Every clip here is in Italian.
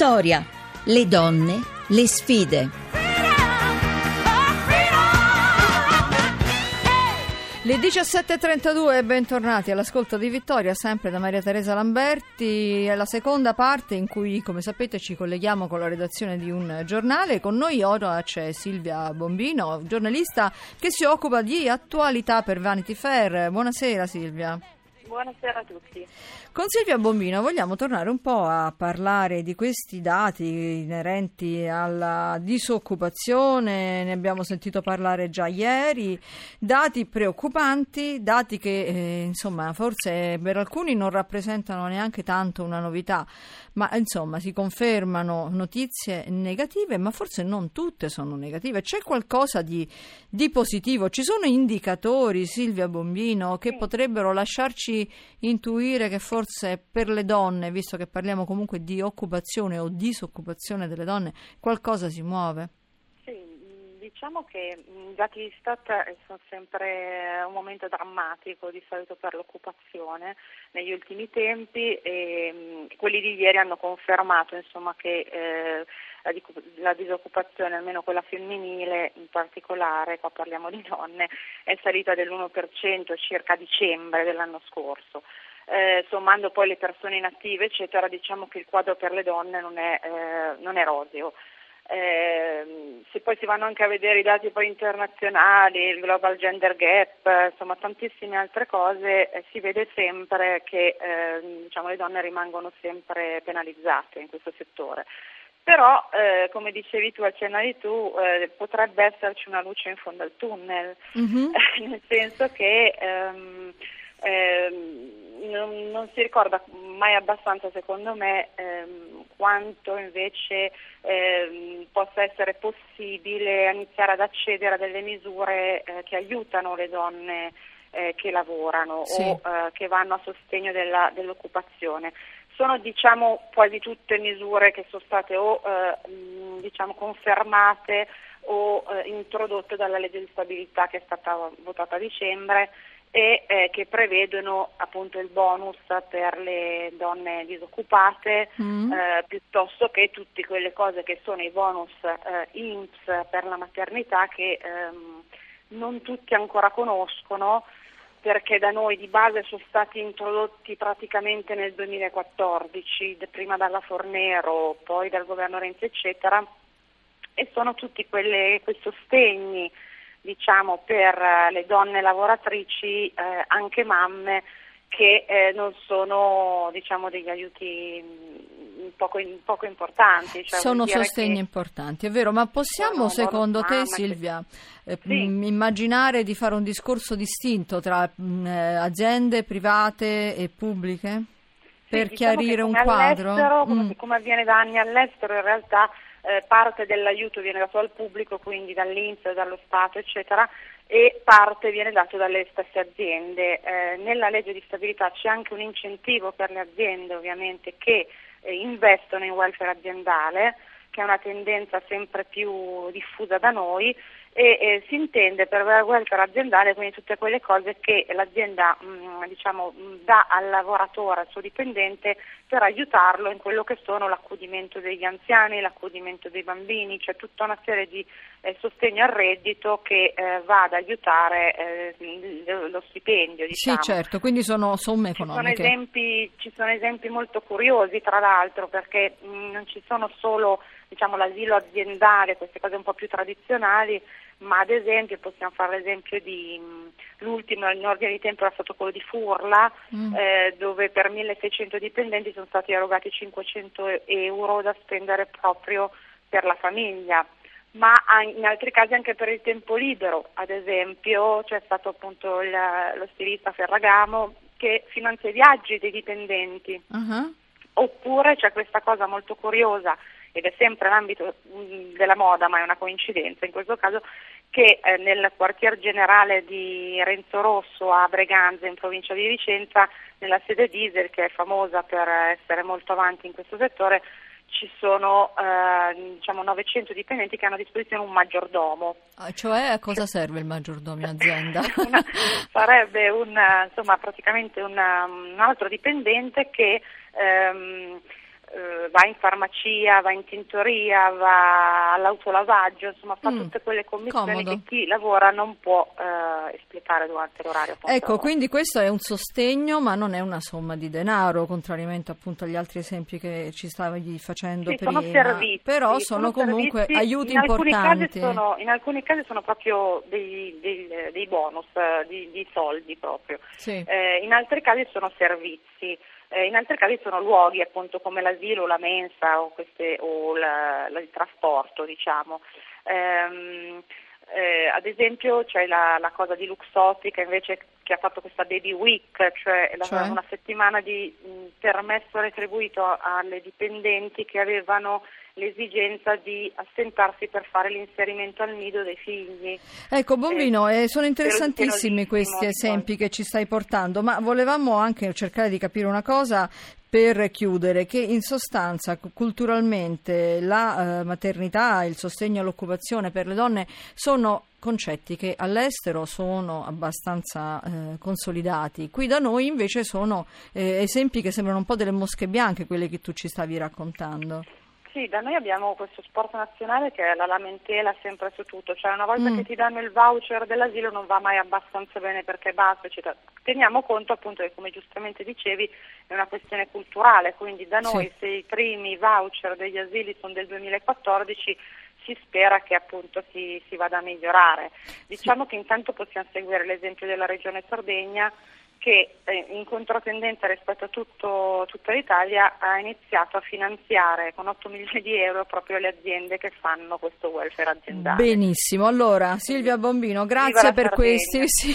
Vittoria, le donne, le sfide. Le 17.32 bentornati all'ascolto di Vittoria, sempre da Maria Teresa Lamberti. È la seconda parte in cui, come sapete, ci colleghiamo con la redazione di un giornale. Con noi ora c'è Silvia Bombino, giornalista che si occupa di attualità per Vanity Fair. Buonasera Silvia. Buonasera a tutti. Con Silvia Bombino vogliamo tornare un po' a parlare di questi dati inerenti alla disoccupazione, ne abbiamo sentito parlare già ieri, dati preoccupanti, dati che eh, insomma forse per alcuni non rappresentano neanche tanto una novità, ma insomma si confermano notizie negative, ma forse non tutte sono negative, c'è qualcosa di, di positivo, ci sono indicatori, Silvia Bombino, che potrebbero lasciarci intuire che forse per le donne, visto che parliamo comunque di occupazione o disoccupazione delle donne, qualcosa si muove? Sì, diciamo che i dati Istat sono sempre un momento drammatico di solito per l'occupazione negli ultimi tempi e quelli di ieri hanno confermato insomma, che eh, la disoccupazione, almeno quella femminile in particolare, qua parliamo di donne, è salita dell'1% circa a dicembre dell'anno scorso. Eh, sommando poi le persone inattive, eccetera, diciamo che il quadro per le donne non è, eh, non è roseo. Eh, se poi si vanno anche a vedere i dati poi internazionali, il Global Gender Gap, insomma tantissime altre cose, eh, si vede sempre che eh, diciamo, le donne rimangono sempre penalizzate in questo settore. Però, eh, come dicevi tu, accennavi tu, eh, potrebbe esserci una luce in fondo al tunnel, mm-hmm. nel senso che ehm, ehm, non, non, si ricorda mai abbastanza, secondo me, ehm, quanto invece ehm, possa essere possibile iniziare ad accedere a delle misure eh, che aiutano le donne eh, che lavorano sì. o eh, che vanno a sostegno della, dell'occupazione sono diciamo, quasi tutte misure che sono state o eh, diciamo, confermate o eh, introdotte dalla legge di stabilità che è stata votata a dicembre e eh, che prevedono appunto il bonus per le donne disoccupate mm. eh, piuttosto che tutte quelle cose che sono i bonus eh, INPS per la maternità che ehm, non tutti ancora conoscono perché da noi di base sono stati introdotti praticamente nel 2014, prima dalla Fornero, poi dal governo Renzi eccetera, e sono tutti quelle, quei sostegni diciamo, per le donne lavoratrici, eh, anche mamme, che eh, non sono diciamo, degli aiuti poco, poco importanti. Cioè Sono sostegni importanti, è vero, ma possiamo secondo te Silvia che... eh, sì. immaginare di fare un discorso distinto tra mh, eh, aziende private e pubbliche? Per sì, chiarire diciamo un quadro? Come, mm. come avviene da anni all'estero, in realtà eh, parte dell'aiuto viene dato al pubblico, quindi dall'Inps, dallo Stato, eccetera, e parte viene dato dalle stesse aziende. Eh, nella legge di stabilità c'è anche un incentivo per le aziende, ovviamente, che eh, investono in welfare aziendale, che è una tendenza sempre più diffusa da noi e eh, si intende per welfare aziendale quindi tutte quelle cose che l'azienda mh, mm, diciamo, mh, dà al lavoratore, al suo dipendente per aiutarlo in quello che sono l'accudimento degli anziani, l'accudimento dei bambini, cioè tutta una serie di eh, sostegno al reddito che eh, va ad aiutare eh, lo stipendio. Diciamo. Sì certo, quindi sono somme economiche. Ci sono esempi, ci sono esempi molto curiosi tra l'altro perché mh, mm, non ci sono solo diciamo, l'asilo aziendale, queste cose un po' più tradizionali, ma ad esempio possiamo fare l'esempio di l'ultimo in ordine di tempo era stato quello di Furla, mm. eh, dove per 1600 dipendenti sono stati erogati 500 euro da spendere proprio per la famiglia ma in altri casi anche per il tempo libero, ad esempio c'è stato appunto il, lo stilista Ferragamo che finanzia i viaggi dei dipendenti, uh-huh. oppure c'è questa cosa molto curiosa ed è sempre l'ambito mm, della moda, ma è una coincidenza in questo caso, che eh, nel quartier generale di Renzo Rosso a Breganze, in provincia di Vicenza, nella sede diesel, che è famosa per essere molto avanti in questo settore, ci sono eh, diciamo 900 dipendenti che hanno a disposizione un maggiordomo. Ah, cioè a cosa serve il maggiordomo in azienda? una, sarebbe un, insomma, praticamente una, un altro dipendente che ehm, eh, va in farmacia, va in tintoria, va all'autolavaggio, insomma fa Mm, tutte quelle commissioni comodo. che chi lavora non può eh, espletare durante l'orario. Ecco, quindi questo è un sostegno, ma non è una somma di denaro, contrariamente appunto agli altri esempi che ci stavi facendo Sì, prima. sono servizi. Però sono, comunque servizi. aiuti in alcuni importanti. Casi sono, in alcuni casi sono proprio dei, dei- dei bonus, eh, di, di soldi proprio. Sì. Eh, in altri casi sono servizi. Eh, in altri casi sono luoghi appunto come l'asilo, la mensa o, queste- o la- la- il trasporto, diciamo. Ehm, eh, ad esempio c'è la, la cosa di Luxottica invece che ha fatto questa baby week, cioè, la- Cioè? una settimana di mh, permesso retribuito alle dipendenti che avevano l'esigenza di assentarsi per fare l'inserimento al nido dei figli. Ecco, Bombino, eh, sono interessantissimi questi esempi che ci stai portando, ma volevamo anche cercare di capire una cosa per chiudere, che in sostanza cu- culturalmente la eh, maternità, il sostegno all'occupazione per le donne sono concetti che all'estero sono abbastanza eh, consolidati. Qui da noi invece sono eh, esempi che sembrano un po' delle mosche bianche, quelle che tu ci stavi raccontando. Sì, da noi abbiamo questo sport nazionale che è la lamentela sempre su tutto, cioè una volta Mm. che ti danno il voucher dell'asilo non va mai abbastanza bene perché basta, eccetera. Teniamo conto appunto che come giustamente dicevi è una questione culturale, quindi da noi Sì. se i primi voucher degli asili sono del 2014 si spera che appunto si, si vada a migliorare. Diciamo che intanto possiamo seguire l'esempio della Regione Sardegna che eh, in controtendenza rispetto a tutto- tutta l'Italia ha iniziato a finanziare con 8 milioni di euro proprio le aziende che fanno questo welfare aziendale. Benissimo, allora Silvia Bombino, grazie per Sardegna. questi, sì.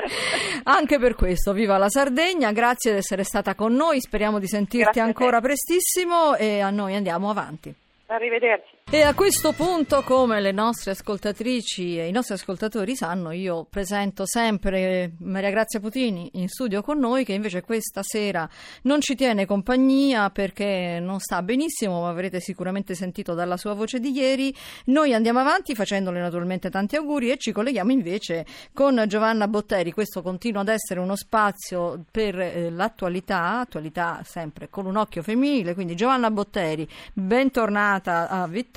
anche per questo, viva la Sardegna, grazie di essere stata con noi, speriamo di sentirti Grazie ancora prestissimo e a noi andiamo avanti. Arrivederci. E a questo punto, come le nostre ascoltatrici e i nostri ascoltatori sanno, io presento sempre Maria Grazia Putini in studio con noi, che invece questa sera non ci tiene compagnia perché non sta benissimo, ma avrete sicuramente sentito dalla sua voce di ieri. Noi andiamo avanti facendole naturalmente tanti auguri e ci colleghiamo invece con Giovanna Botteri. Questo continua ad essere uno spazio per eh, l'attualità, attualità sempre con un occhio femminile, quindi Giovanna Botteri, bentornata a Vittoria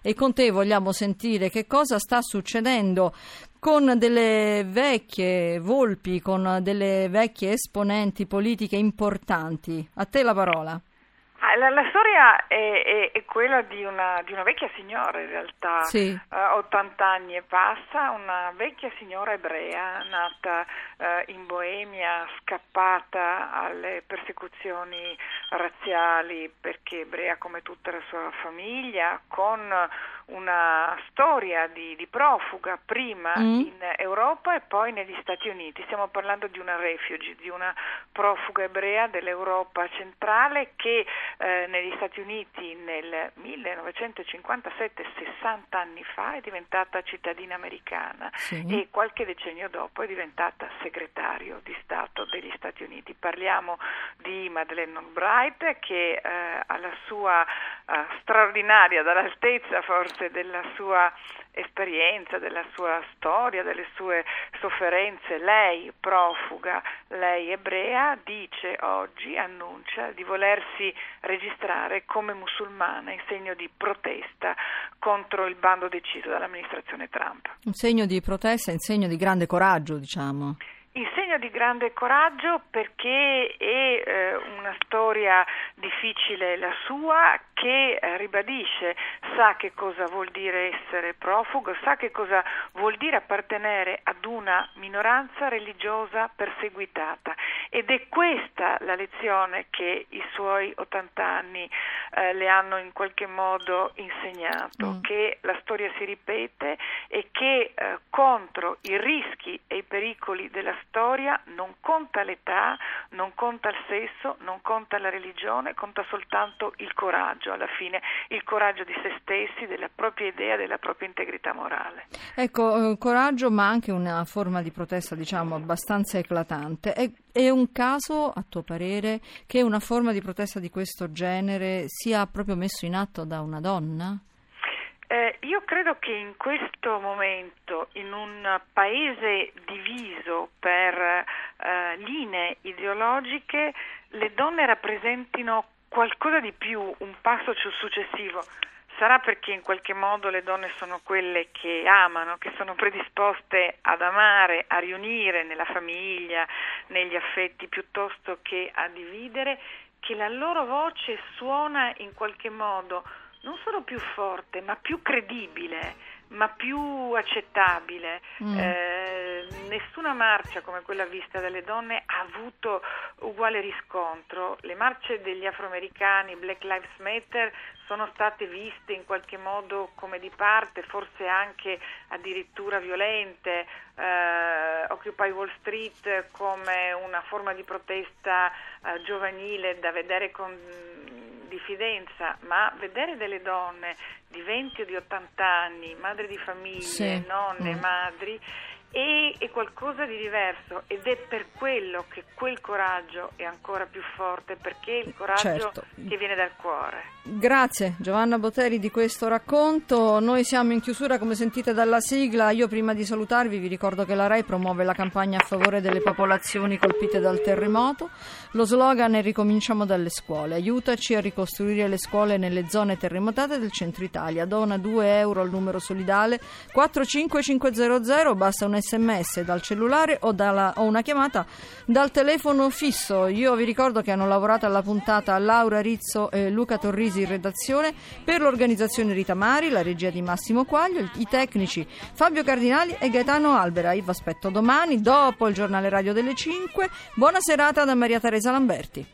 e con te vogliamo sentire che cosa sta succedendo con delle vecchie volpi, con delle vecchie esponenti politiche importanti. A te la parola. Ah, La, la storia è, è- è quella di una, di una vecchia signora in realtà, Sì. eh, 80 anni e passa, una vecchia signora ebrea nata eh, in Boemia, scappata alle persecuzioni razziali perché ebrea come tutta la sua famiglia, con una storia di, di profuga prima Mm. in Europa e poi negli Stati Uniti. Stiamo parlando di una refugee, di una profuga ebrea dell'Europa centrale che eh, negli Stati Uniti nel 1957, 60 anni fa, è diventata cittadina americana Sì. e qualche decennio dopo è diventata segretario di Stato degli Stati Uniti. Parliamo di Madeleine Albright che eh, alla sua eh, straordinaria, dall'altezza forse della sua esperienza, della sua storia, delle sue sofferenze, lei profuga, lei ebrea, dice oggi, annuncia di volersi registrare come musulmana in segno di protesta contro il bando deciso dall'amministrazione Trump. Un segno di protesta, un segno di grande coraggio, diciamo. In segno di grande coraggio perché è eh, una storia difficile la sua che eh, ribadisce, sa che cosa vuol dire essere profugo, sa che cosa vuol dire appartenere ad una minoranza religiosa perseguitata ed è questa la lezione che i suoi 80 anni eh, le hanno in qualche modo insegnato, Mm. che la storia si ripete e che eh, contro i rischi e i pericoli della storia non conta l'età, non conta il sesso, non conta la religione, conta soltanto il coraggio, alla fine il coraggio di se stessi, della propria idea, della propria integrità morale. Ecco, eh, coraggio, ma anche una forma di protesta, diciamo, abbastanza eclatante. È, è un caso, a tuo parere, che una forma di protesta di questo genere sia proprio messo in atto da una donna? Eh, io credo che in questo momento, in un paese diviso per eh, linee ideologiche, le donne rappresentino qualcosa di più, un passo successivo. Sarà perché in qualche modo le donne sono quelle che amano, che sono predisposte ad amare, a riunire nella famiglia, negli affetti, piuttosto che a dividere, che la loro voce suona in qualche modo non solo più forte, ma più credibile ma più accettabile. Mm. Eh, nessuna marcia come quella vista dalle donne ha avuto uguale riscontro. Le marce degli afroamericani, Black Lives Matter, sono state viste in qualche modo come di parte, forse anche addirittura violente, eh, Occupy Wall Street come una forma di protesta eh, giovanile da vedere con diffidenza, ma vedere delle donne di 20 o di 80 anni, madri di famiglie, sì. nonne, mm. madri, è, è, qualcosa di diverso ed è per quello che quel coraggio è ancora più forte, perché è il coraggio certo. che viene dal cuore. Grazie Giovanna Boteri di questo racconto. Noi siamo in chiusura come sentite dalla sigla. Io prima di salutarvi vi ricordo che la RAI promuove la campagna a favore delle popolazioni colpite dal terremoto. Lo slogan è Ricominciamo dalle scuole. Aiutaci a ricostruire le scuole nelle zone terremotate del centro Italia. Dona 2 euro al numero solidale 45500. Basta un sms dal cellulare o, dalla, o una chiamata dal telefono fisso. Io vi ricordo che hanno lavorato alla puntata Laura Rizzo e Luca Torrisi in redazione, per l'organizzazione Rita Mari, la regia di Massimo Quaglio, i tecnici Fabio Cardinali e Gaetano Albera. Io vi aspetto domani dopo il giornale radio delle 5. Buona serata da Maria Teresa Lamberti.